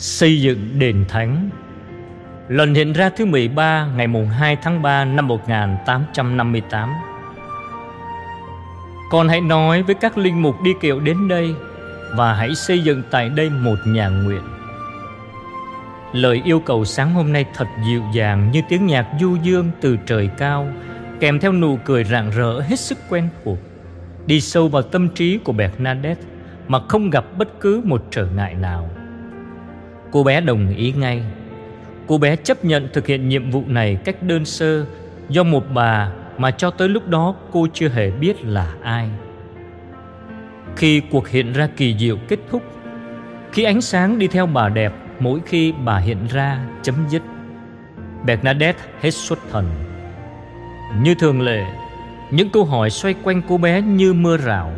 Xây dựng đền thánh. Lần hiện ra thứ 13 ngày mùng 2 tháng 3 năm 1858 Con hãy nói với các linh mục đi kiệu đến đây Và hãy xây dựng tại đây một nhà nguyện. Lời yêu cầu sáng hôm nay thật dịu dàng như tiếng nhạc du dương từ trời cao, Kèm theo nụ cười rạng rỡ hết sức quen thuộc. Đi sâu vào tâm trí của Bernadette Mà không gặp bất cứ một trở ngại nào. Cô bé đồng ý ngay. Cô bé chấp nhận thực hiện nhiệm vụ này cách đơn sơ Do một bà mà cho tới lúc đó cô chưa hề biết là ai. Khi cuộc hiện ra kỳ diệu kết thúc, Khi ánh sáng đi theo bà đẹp, Mỗi khi bà hiện ra chấm dứt, Bernadette hết xuất thần. Như thường lệ, Những câu hỏi xoay quanh cô bé như mưa rào.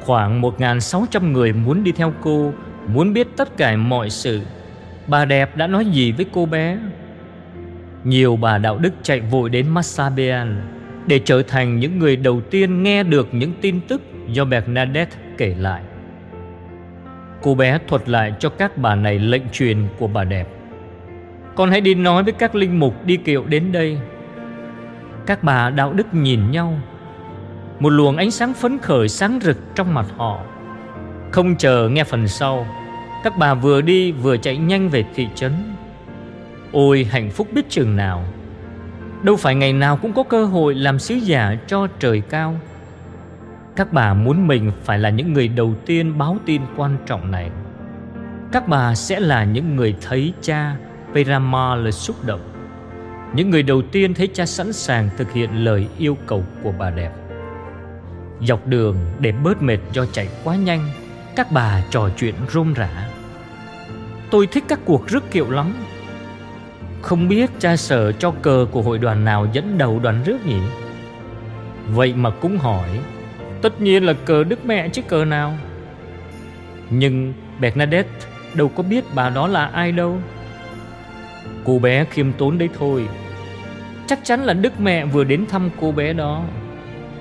Khoảng 1.600 người muốn đi theo cô Muốn biết tất cả mọi sự. Bà đẹp đã nói gì với cô bé? Nhiều bà đạo đức chạy vội đến Massabian Để trở thành những người đầu tiên nghe được những tin tức Do Bernadette kể lại. Cô bé thuật lại cho các bà này lệnh truyền của bà đẹp. Con hãy đi nói với các linh mục đi kiệu đến đây. Các bà đạo đức nhìn nhau. Một luồng ánh sáng phấn khởi sáng rực trong mặt họ. Không chờ nghe phần sau các bà vừa đi vừa chạy nhanh về thị trấn. Ôi, hạnh phúc biết chừng nào. Đâu phải ngày nào cũng có cơ hội làm sứ giả cho trời cao. Các bà muốn mình phải là những người đầu tiên báo tin quan trọng này. Các bà sẽ là những người thấy cha Peramal xúc động. Những người đầu tiên thấy cha sẵn sàng thực hiện lời yêu cầu của bà đẹp. Dọc đường để bớt mệt do chạy quá nhanh các bà trò chuyện rôm rã. Tôi thích các cuộc rước kiệu lắm. Không biết cha sở cho cờ của hội đoàn nào dẫn đầu đoàn rước nhỉ? Vậy mà cũng hỏi, Tất nhiên là cờ Đức Mẹ chứ cờ nào? Nhưng Bernadette đâu có biết bà đó là ai đâu. Cô bé khiêm tốn đấy thôi. Chắc chắn là Đức Mẹ vừa đến thăm cô bé đó.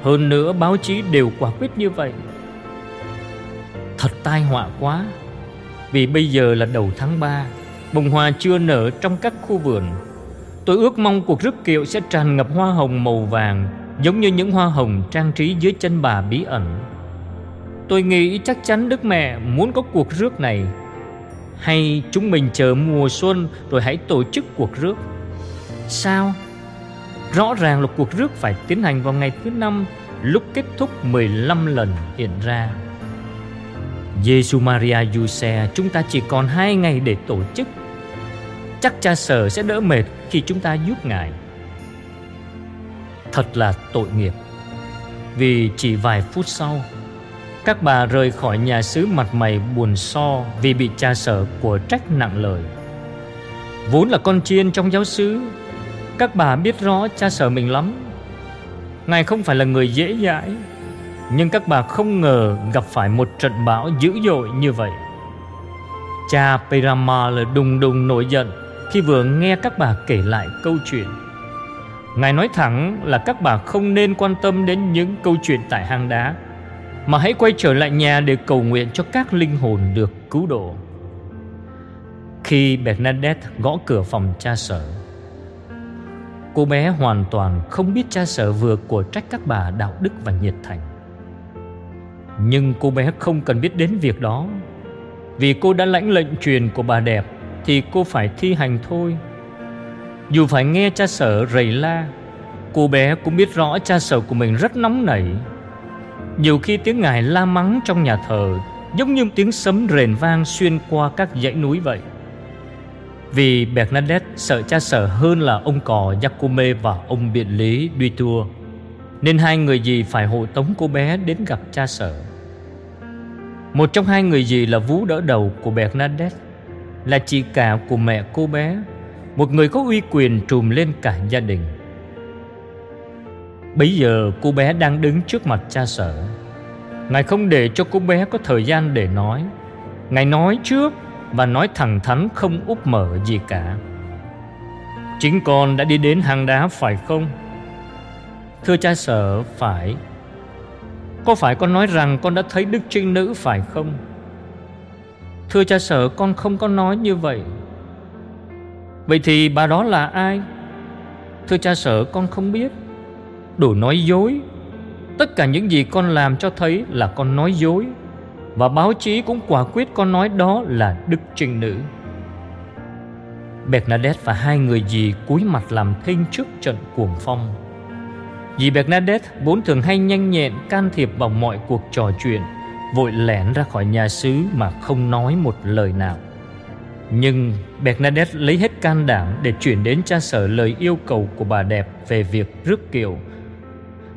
Hơn nữa báo chí đều quả quyết như vậy. Thật tai họa quá. Vì bây giờ là đầu tháng 3 Bông hoa chưa nở trong các khu vườn. Tôi ước mong cuộc rước kiệu sẽ tràn ngập hoa hồng màu vàng, Giống như những hoa hồng trang trí dưới chân bà bí ẩn. Tôi nghĩ chắc chắn Đức Mẹ muốn có cuộc rước này. Hay chúng mình chờ mùa xuân rồi hãy tổ chức cuộc rước. Sao? Rõ ràng là cuộc rước phải tiến hành vào ngày thứ năm, Lúc kết thúc 15 lần hiện ra. Giêsu Maria Giuse chúng ta chỉ còn hai ngày để tổ chức. Chắc cha sở sẽ đỡ mệt khi chúng ta giúp Ngài. Thật là tội nghiệp. Vì chỉ vài phút sau, Các bà rời khỏi nhà xứ mặt mày buồn so Vì bị cha sở của trách nặng lời. Vốn là con chiên trong giáo xứ, Các bà biết rõ cha sở mình lắm. Ngài không phải là người dễ dãi nhưng các bà không ngờ gặp phải một trận bão dữ dội như vậy. Cha Peramal đùng đùng nổi giận Khi vừa nghe các bà kể lại câu chuyện. Ngài nói thẳng là các bà không nên quan tâm đến những câu chuyện tại hang đá, Mà hãy quay trở lại nhà để cầu nguyện cho các linh hồn được cứu độ. Khi Bernadette gõ cửa phòng cha sở, Cô bé hoàn toàn không biết cha sở vừa của trách các bà đạo đức và nhiệt thành nhưng cô bé không cần biết đến việc đó. Vì cô đã lãnh lệnh truyền của bà đẹp, Thì cô phải thi hành thôi. Dù phải nghe cha sở rầy la, Cô bé cũng biết rõ cha sở của mình rất nóng nảy. Nhiều khi tiếng ngài la mắng trong nhà thờ, giống như tiếng sấm rền vang xuyên qua các dãy núi vậy. Vì Bernadette sợ cha sợ hơn là ông cò Giacome và ông biện lý Duy Tour nên hai người dì phải hộ tống cô bé đến gặp cha sở. Một trong hai người dì là vú đỡ đầu của Bernadette, là chị cả của mẹ cô bé, một người có uy quyền trùm lên cả gia đình. Bây giờ cô bé đang đứng trước mặt cha sở Ngài không để cho cô bé có thời gian để nói Ngài nói trước và nói thẳng thắn không úp mở gì cả Chính con đã đi đến hang đá phải không? Thưa cha sở phải. Có phải con nói rằng con đã thấy đức trinh nữ phải không? Thưa cha sở con không có nói như vậy. Vậy thì bà đó là ai? Thưa cha sở con không biết. Đủ nói dối. Tất cả những gì con làm cho thấy là con nói dối. Và báo chí cũng quả quyết con nói đó là đức trinh nữ. Bernadette và hai người dì cúi mặt làm thinh trước trận cuồng phong. Dì Bernadette vốn thường hay nhanh nhẹn, can thiệp vào mọi cuộc trò chuyện, Vội lẻn ra khỏi nhà xứ mà không nói một lời nào Nhưng Bernadette lấy hết can đảm để chuyển đến cha sở lời yêu cầu của bà đẹp về việc rước kiệu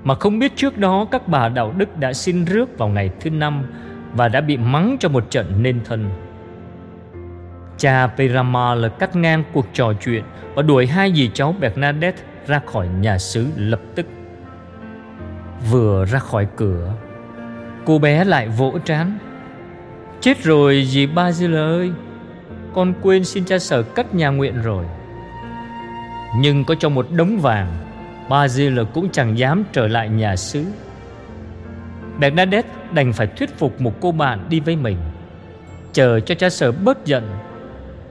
mà không biết trước đó các bà đạo đức đã xin rước vào ngày thứ năm và đã bị mắng cho một trận nên thân. Cha Peramal cắt ngang cuộc trò chuyện và đuổi hai dì cháu Bernadette ra khỏi nhà xứ lập tức. Vừa ra khỏi cửa, cô bé lại vỗ trán. Chết rồi dì Basil ơi, con quên xin cha sở cất nhà nguyện rồi. Nhưng có cho một đống vàng Basil cũng chẳng dám trở lại nhà xứ Bernadette đành phải thuyết phục một cô bạn đi với mình Chờ cho cha sở bớt giận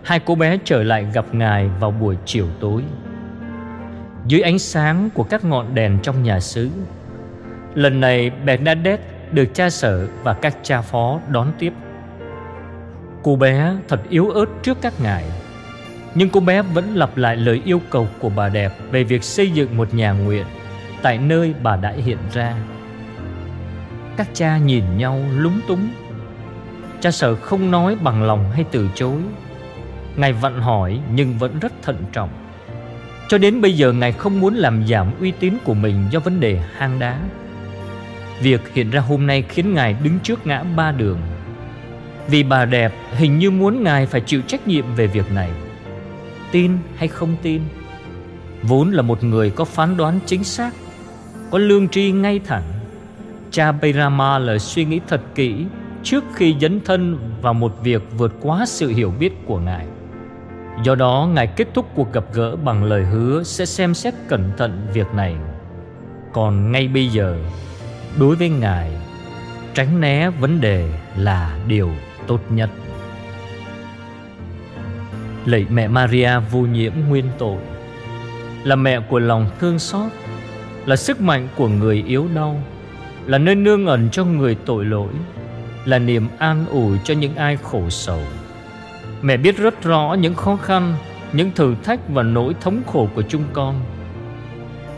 Hai cô bé trở lại gặp ngài vào buổi chiều tối Dưới ánh sáng của các ngọn đèn trong nhà xứ Lần này Bernadette được cha sở và các cha phó đón tiếp Cô bé thật yếu ớt trước các ngài, nhưng cô bé vẫn lặp lại lời yêu cầu của bà đẹp về việc xây dựng một nhà nguyện tại nơi bà đã hiện ra. Các cha nhìn nhau lúng túng. Cha sợ không nói bằng lòng hay từ chối. Ngài vặn hỏi nhưng vẫn rất thận trọng. Cho đến bây giờ Ngài không muốn làm giảm uy tín của mình do vấn đề hang đá. Việc hiện ra hôm nay khiến Ngài đứng trước ngã ba đường. Vì bà đẹp, hình như muốn Ngài phải chịu trách nhiệm về việc này. Tin hay không tin? Vốn là một người có phán đoán chính xác, có lương tri ngay thẳng. Cha Bayrama là suy nghĩ thật kỹ trước khi dấn thân vào một việc vượt quá sự hiểu biết của ngài. Do đó, ngài kết thúc cuộc gặp gỡ bằng lời hứa sẽ xem xét cẩn thận việc này. Còn ngay bây giờ đối với ngài, tránh né vấn đề là điều tốt nhất. Lạy mẹ Maria vô nhiễm nguyên tội, Là mẹ của lòng thương xót, Là sức mạnh của người yếu đau, Là nơi nương ẩn cho người tội lỗi, Là niềm an ủi cho những ai khổ sầu. Mẹ biết rất rõ những khó khăn, Những thử thách và nỗi thống khổ của chúng con.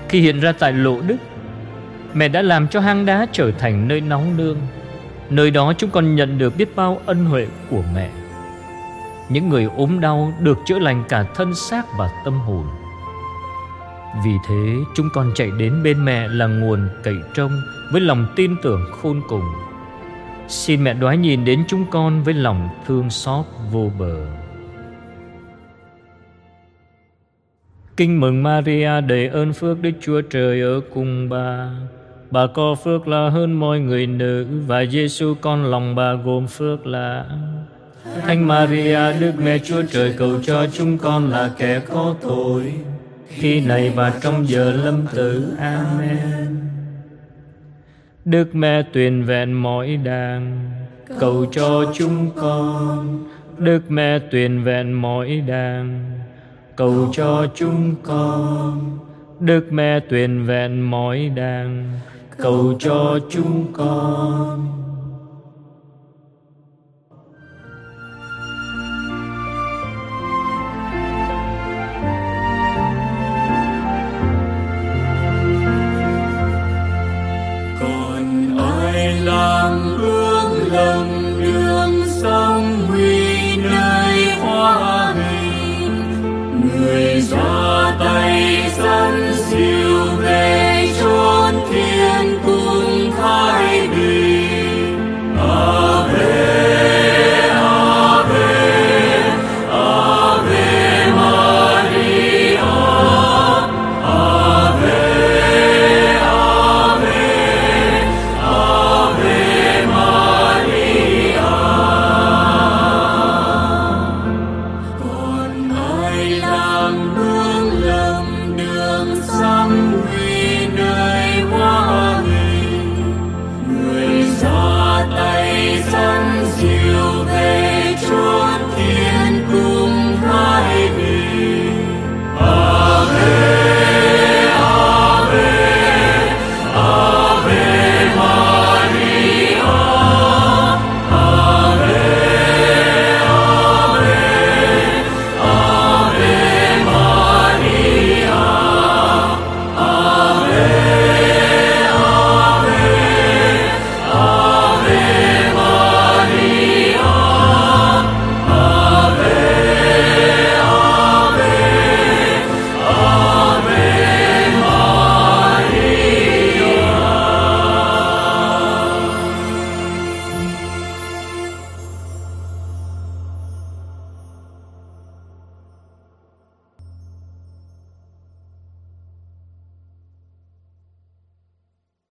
Khi hiện ra tại lộ đức Mẹ đã làm cho hang đá trở thành nơi nóng nương. Nơi đó chúng con nhận được biết bao ân huệ của mẹ. Những người ốm đau được chữa lành cả thân xác và tâm hồn. Vì thế, chúng con chạy đến bên mẹ là nguồn cậy trông Với lòng tin tưởng khôn cùng. Xin mẹ đoái nhìn đến chúng con với lòng thương xót vô bờ. Kinh mừng Maria đầy ơn phước Đức Chúa Trời ở cùng bà. Bà có phước là hơn mọi người nữ Và Giêsu con lòng bà gồm phước là Thánh Maria, Đức Mẹ Chúa Trời cầu cho chúng con là kẻ có tội khi này và trong giờ lâm tử. Amen. Đức Mẹ tuyền vẹn mọi đàng, cầu cho chúng con. Đức Mẹ tuyền vẹn mọi đàng, cầu cho chúng con. Đức Mẹ tuyền vẹn mọi đàng cầu cho chúng con.